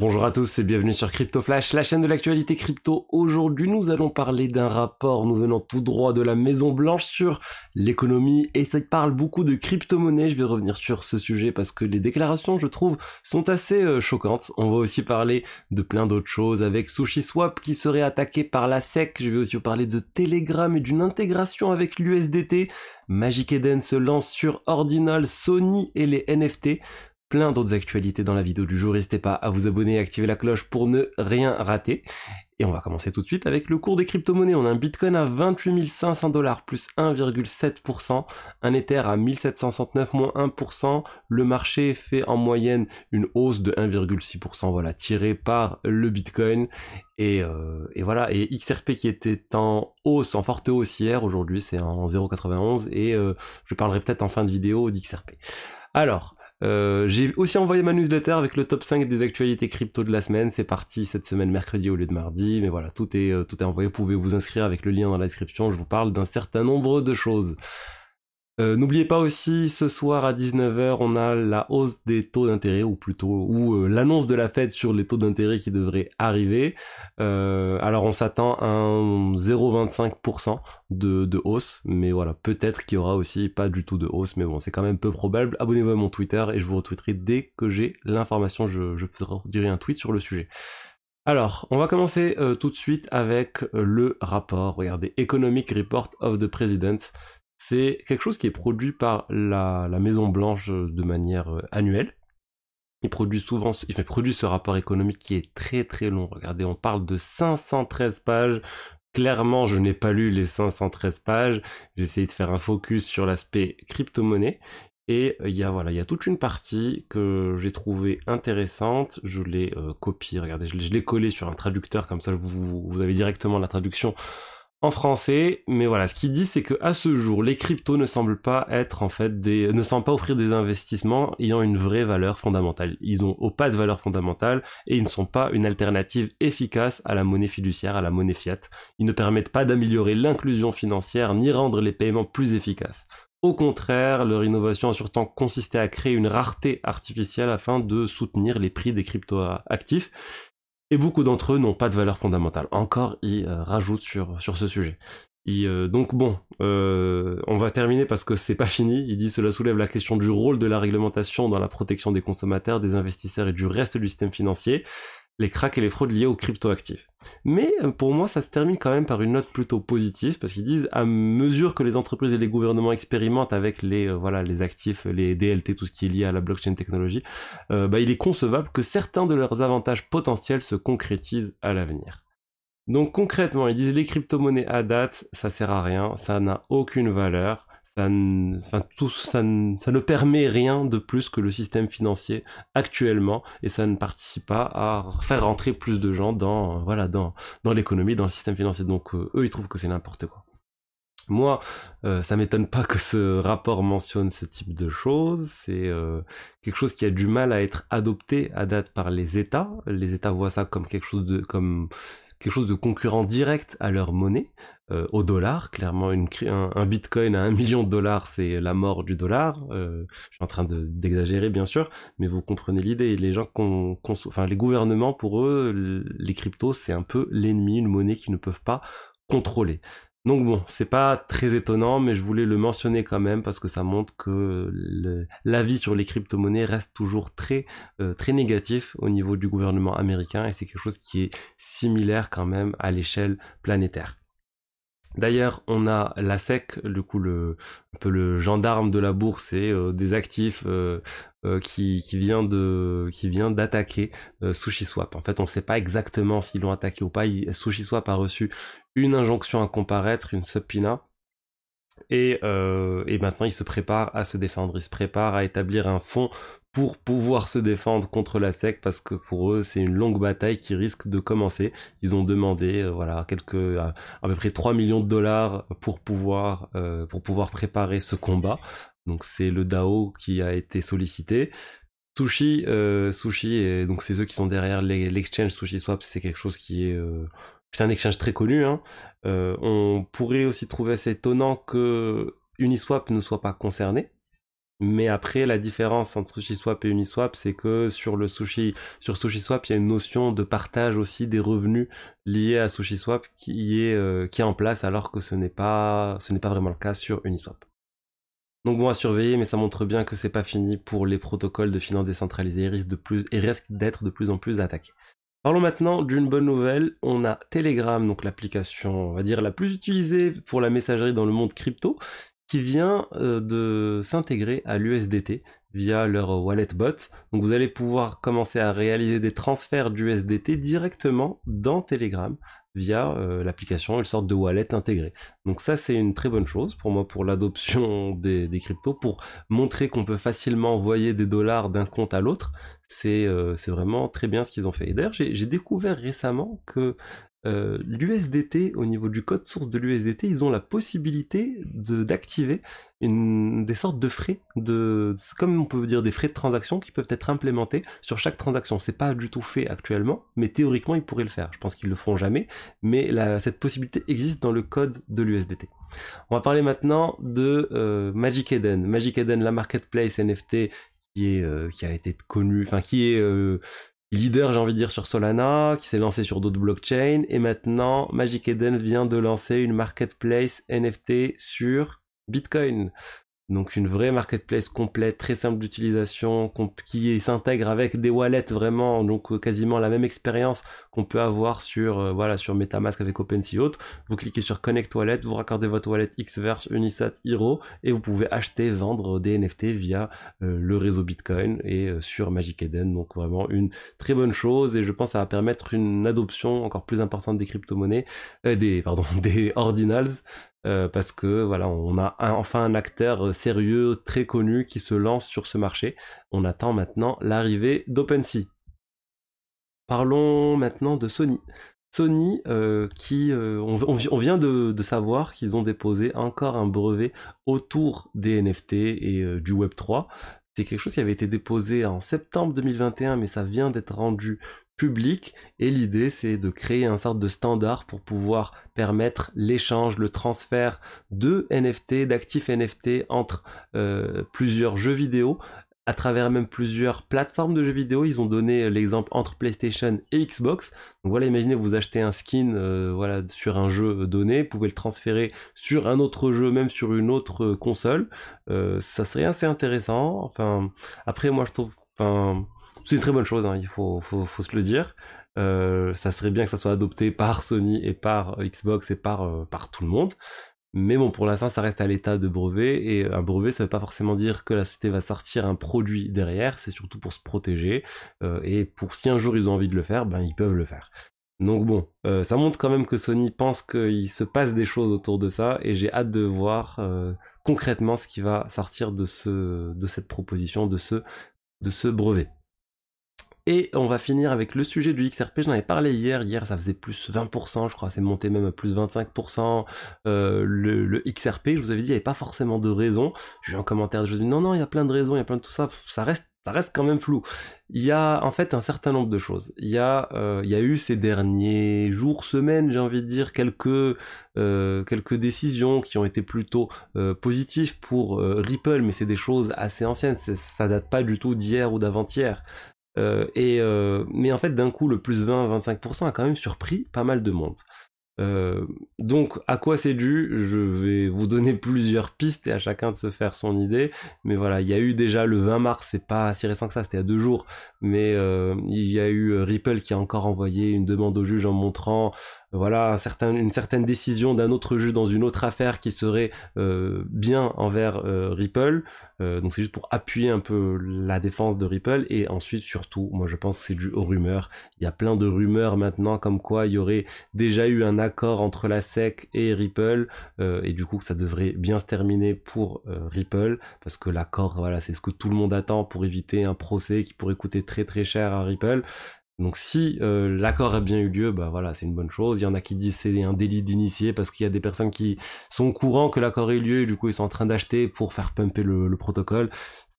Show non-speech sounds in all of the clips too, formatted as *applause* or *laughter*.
Bonjour à tous et bienvenue sur Crypto Flash, la chaîne de l'actualité crypto. Aujourd'hui, nous allons parler d'un rapport nous venant tout droit de la Maison Blanche sur l'économie et ça parle beaucoup de crypto-monnaie. Je vais revenir sur ce sujet parce que les déclarations, je trouve, sont assez euh, choquantes. On va aussi parler de plein d'autres choses avec SushiSwap qui serait attaqué par la SEC. Je vais aussi parler de Telegram et d'une intégration avec l'USDT. Magic Eden se lance sur Ordinal, Sony et les NFT plein d'autres actualités dans la vidéo du jour. N'hésitez pas à vous abonner et activer la cloche pour ne rien rater. Et on va commencer tout de suite avec le cours des crypto-monnaies. On a un Bitcoin à 28 500 dollars plus 1,7%, un Ether à 1769 moins 1%. Le marché fait en moyenne une hausse de 1,6%, voilà, tiré par le Bitcoin. Et, euh, et, voilà, et XRP qui était en hausse, en forte hausse hier, aujourd'hui c'est en 0,91 et euh, je parlerai peut-être en fin de vidéo d'XRP. Alors, euh, j'ai aussi envoyé ma newsletter avec le top 5 des actualités crypto de la semaine. C'est parti cette semaine mercredi au lieu de mardi. Mais voilà, tout est, euh, tout est envoyé. Vous pouvez vous inscrire avec le lien dans la description. Je vous parle d'un certain nombre de choses. Euh, n'oubliez pas aussi, ce soir à 19h, on a la hausse des taux d'intérêt, ou plutôt, ou euh, l'annonce de la Fed sur les taux d'intérêt qui devrait arriver. Euh, alors on s'attend à un 0,25% de, de hausse, mais voilà, peut-être qu'il y aura aussi pas du tout de hausse, mais bon, c'est quand même peu probable. Abonnez-vous à mon Twitter et je vous retweeterai dès que j'ai l'information, je, je dirai un tweet sur le sujet. Alors, on va commencer tout de suite avec le rapport. Regardez, Economic Report of the President. C'est quelque chose qui est produit par la, Maison Blanche euh, de manière euh, annuelle. Il produit souvent, ce rapport économique qui est très très long. Regardez, on parle de 513 pages. Clairement, je n'ai pas lu les 513 pages. J'ai essayé de faire un focus sur l'aspect crypto-monnaie. Et euh, il y a voilà, il toute une partie que j'ai trouvée intéressante. Je l'ai copié. Regardez, je l'ai collé sur un traducteur comme ça, vous avez directement la traduction en français, mais voilà, ce qu'il dit, c'est que à ce jour, les cryptos ne semblent pas être en fait des, ne semblent pas offrir des investissements ayant une vraie valeur fondamentale. Ils ont pas de valeur fondamentale et ils ne sont pas une alternative efficace à la monnaie fiduciaire, à la monnaie fiat. Ils ne permettent pas d'améliorer l'inclusion financière ni rendre les paiements plus efficaces. Au contraire, leur innovation a surtout consisté à créer une rareté artificielle afin de soutenir les prix des crypto actifs et beaucoup d'entre eux n'ont pas de valeur fondamentale. Encore, ils euh, rajoutent sur, sur ce sujet. Euh, donc bon, euh, on va terminer parce que c'est pas fini. Il dit cela soulève la question du rôle de la réglementation dans la protection des consommateurs, des investisseurs et du reste du système financier les cracks et les fraudes liées aux cryptoactifs. Mais euh, pour moi, ça se termine quand même par une note plutôt positive parce qu'ils disent à mesure que les entreprises et les gouvernements expérimentent avec les euh, actifs, les DLT, tout ce qui est lié à la blockchain technologie, euh, bah, il est concevable que certains de leurs avantages potentiels se concrétisent à l'avenir. Donc concrètement, ils disent les crypto-monnaies à date, ça sert à rien, ça n'a aucune valeur ça, enfin, tout, ça, ne permet rien de plus que le système financier actuellement et ça ne participe pas à faire rentrer plus de gens dans, voilà, dans, dans l'économie, dans le système financier. Donc euh, eux, ils trouvent que c'est n'importe quoi. Moi, euh, ça m'étonne pas que ce rapport mentionne ce type de choses. C'est euh, quelque chose qui a du mal à être adopté à date par les États. Les États voient ça comme quelque chose de comme quelque chose de concurrent direct à leur monnaie, euh, au dollar. Clairement, un, bitcoin à un million de dollars, c'est la mort du dollar. Euh, je suis en train d'exagérer, bien sûr, mais vous comprenez l'idée. Les gens, enfin, les gouvernements, pour eux, les cryptos, c'est un peu l'ennemi, une monnaie qu'ils ne peuvent pas contrôler. Donc bon, c'est pas très étonnant, mais je voulais le mentionner quand même parce que ça montre que l'avis sur les crypto-monnaies reste toujours très euh, très négatif au niveau du gouvernement américain et c'est quelque chose qui est similaire quand même à l'échelle planétaire. D'ailleurs, on a la SEC, du coup le peu le gendarme de la bourse et euh, des actifs euh, euh, qui, qui vient de qui d'attaquer SushiSwap. En fait, on ne sait pas exactement s'ils l'ont attaqué ou pas. SushiSwap a reçu une injonction à comparaître, une subpoena. Et, et maintenant, il se prépare à se défendre. Il se prépare à établir un fonds pour pouvoir se défendre contre la SEC parce que pour eux c'est une longue bataille qui risque de commencer. Ils ont demandé euh, voilà quelques à, peu près 3 millions de dollars pour pouvoir euh, pour pouvoir préparer ce combat. Donc c'est le DAO qui a été sollicité. Sushi, euh, Sushi, et donc c'est eux qui sont derrière l'exchange Sushi Swap, c'est quelque chose qui est c'est un exchange très connu. Hein. on pourrait aussi trouver assez étonnant que Uniswap ne soit pas concerné Mais après, la différence entre SushiSwap et Uniswap, c'est que sur le sushi, sur SushiSwap, il y a une notion de partage aussi des revenus liés à SushiSwap qui est, euh, qui est en place, alors que ce n'est pas, ce n'est pas vraiment le cas sur Uniswap. Donc bon à surveiller, mais ça montre bien que c'est pas fini pour les protocoles de finances décentralisées, ils de plus, et risquent d'être de plus en plus attaqués. Parlons maintenant d'une bonne nouvelle. On a Telegram, donc l'application, on va dire, la plus utilisée pour la messagerie dans le monde crypto, qui vient euh, de s'intégrer à l'USDT via leur wallet bot. Donc vous allez pouvoir commencer à réaliser des transferts d'USDT directement dans Telegram via euh, l'application, une sorte de wallet intégrée. Donc ça c'est une très bonne chose pour moi pour l'adoption *laughs* des, cryptos, pour montrer qu'on peut facilement envoyer des dollars d'un compte à l'autre. C'est euh, vraiment très bien ce qu'ils ont fait. Et d'ailleurs j'ai découvert récemment que euh, l'USDT, au niveau du code source de l'USDT, ils ont la possibilité d'activer des sortes de frais, de, comme on peut dire des frais de transaction qui peuvent être implémentés sur chaque transaction. C'est pas du tout fait actuellement, mais théoriquement ils pourraient le faire. Je pense qu'ils le feront jamais, mais cette possibilité existe dans le code de l'USDT. On va parler maintenant de euh, Magic Eden. Magic Eden, la marketplace NFT qui est euh, qui a été connue, enfin qui est leader, j'ai envie de dire, sur Solana, qui s'est lancé sur d'autres blockchains, et maintenant Magic Eden vient de lancer une marketplace NFT sur Bitcoin. Donc une vraie marketplace complète, très simple d'utilisation, qui s'intègre avec des wallets vraiment, donc euh, quasiment la même expérience qu'on peut avoir sur euh, voilà sur MetaMask avec OpenSea. Vous cliquez sur Connect Wallet, vous raccordez votre wallet Xverse, Unisat, Hero et vous pouvez acheter, vendre des NFT via euh, le réseau Bitcoin et sur Magic Eden. Donc vraiment une très bonne chose et je pense que ça va permettre une adoption encore plus importante des crypto-monnaies, des pardon *laughs* des ordinals euh, parce que voilà, on a enfin un acteur euh, sérieux, très connu, qui se lance sur ce marché. On attend maintenant l'arrivée d'OpenSea. Parlons maintenant de Sony. Sony, euh, qui, on, vient de, savoir qu'ils ont déposé encore un brevet autour des NFT et du Web 3. Quelque chose qui avait été déposé en septembre 2021, mais ça vient d'être rendu public. Et l'idée c'est de créer un sorte de standard pour pouvoir permettre l'échange, le transfert de NFT, d'actifs NFT entre euh, plusieurs jeux vidéo à travers même plusieurs plateformes de jeux vidéo. Ils ont donné l'exemple entre PlayStation et Xbox. Donc voilà, imaginez vous achetez un skin euh, voilà sur un jeu donné, vous pouvez le transférer sur un autre jeu, même sur une autre console. Euh, ça serait assez intéressant. Enfin, après moi je trouve, enfin c'est une très bonne chose, hein, il faut, se le dire. Euh, ça serait bien que ça soit adopté par Sony et par Xbox et par, euh, par tout le monde. Mais bon, pour l'instant, ça reste à l'état de brevet. Et un brevet, ça veut pas forcément dire que la société va sortir un produit derrière. C'est surtout pour se protéger. Euh, et pour si un jour ils ont envie de le faire, ben ils peuvent le faire. Donc bon, ça montre quand même que Sony pense qu'il se passe des choses autour de ça. Et j'ai hâte de voir concrètement ce qui va sortir de, ce, de cette proposition, de ce, de ce brevet. Et on va finir avec le sujet du XRP. J'en avais parlé hier. Hier, ça faisait plus 20%, je crois. C'est monté même à plus 25%. Euh, le, XRP, je vous avais dit, il n'y avait pas forcément de raison. J'ai eu un commentaire, je me dis, non, non, il y a plein de raisons, il y a plein de tout ça. Ça reste ça reste quand même flou. Il y a en fait un certain nombre de choses. Il y a, euh, il y a eu ces derniers jours, semaines, j'ai envie de dire, quelques, euh, quelques décisions qui ont été plutôt positives pour Ripple, mais c'est des choses assez anciennes. Ça date pas du tout d'hier ou d'avant-hier. Euh, et, euh, mais en fait, d'un coup, le plus 20-25% a quand même surpris pas mal de monde. Euh, donc, à quoi c'est dû Je vais vous donner *laughs* plusieurs pistes et à chacun de se faire son idée. Mais voilà, il y a eu déjà le 20 mars, c'est pas si récent que ça, c'était à deux jours. Mais il y a eu Ripple qui a encore envoyé une demande au juge en montrant voilà une certaine décision d'un autre juge dans une autre affaire qui serait euh, bien envers euh, Ripple. Euh, donc c'est juste pour appuyer un peu la défense de Ripple et ensuite surtout, moi je pense que c'est dû aux rumeurs. Il y a plein de rumeurs maintenant comme quoi il y aurait déjà eu un accord entre la SEC et Ripple et du coup que ça devrait bien se terminer pour Ripple parce que l'accord voilà c'est ce que tout le monde attend pour éviter un procès qui pourrait coûter très très cher à Ripple. Donc si euh, l'accord a bien eu lieu, bah voilà, c'est une bonne chose. Il y en a qui disent c'est un délit d'initié parce qu'il y a des personnes qui sont au courant que l'accord ait eu lieu et du coup ils sont en train d'acheter pour faire pumper le, protocole.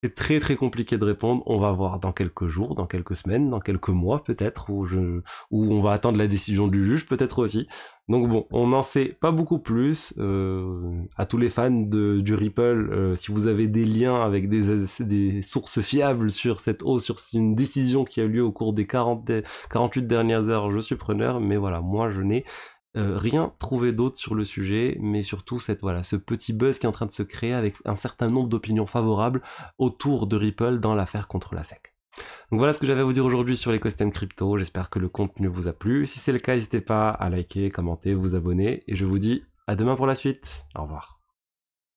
C'est très très compliqué de répondre. On va voir dans quelques jours, dans quelques semaines, dans quelques mois peut-être, où, je, où on va attendre la décision du juge peut-être aussi. Donc bon, on n'en sait pas beaucoup plus. Euh, à tous les fans de, du Ripple, euh, si vous avez des liens avec des, des sources fiables sur cette hausse, sur une décision qui a eu lieu au cours des 40, 48 dernières heures, je suis preneur. Mais voilà, moi je n'ai euh, rien trouvé d'autre sur le sujet, mais surtout cette voilà ce petit buzz qui est en train de se créer avec un certain nombre d'opinions favorables autour de Ripple dans l'affaire contre la SEC. Donc voilà ce que j'avais à vous dire aujourd'hui sur l'écosystème crypto. J'espère que le contenu vous a plu. Si c'est le cas, n'hésitez pas à liker, commenter, vous abonner. Et je vous dis à demain pour la suite. Au revoir.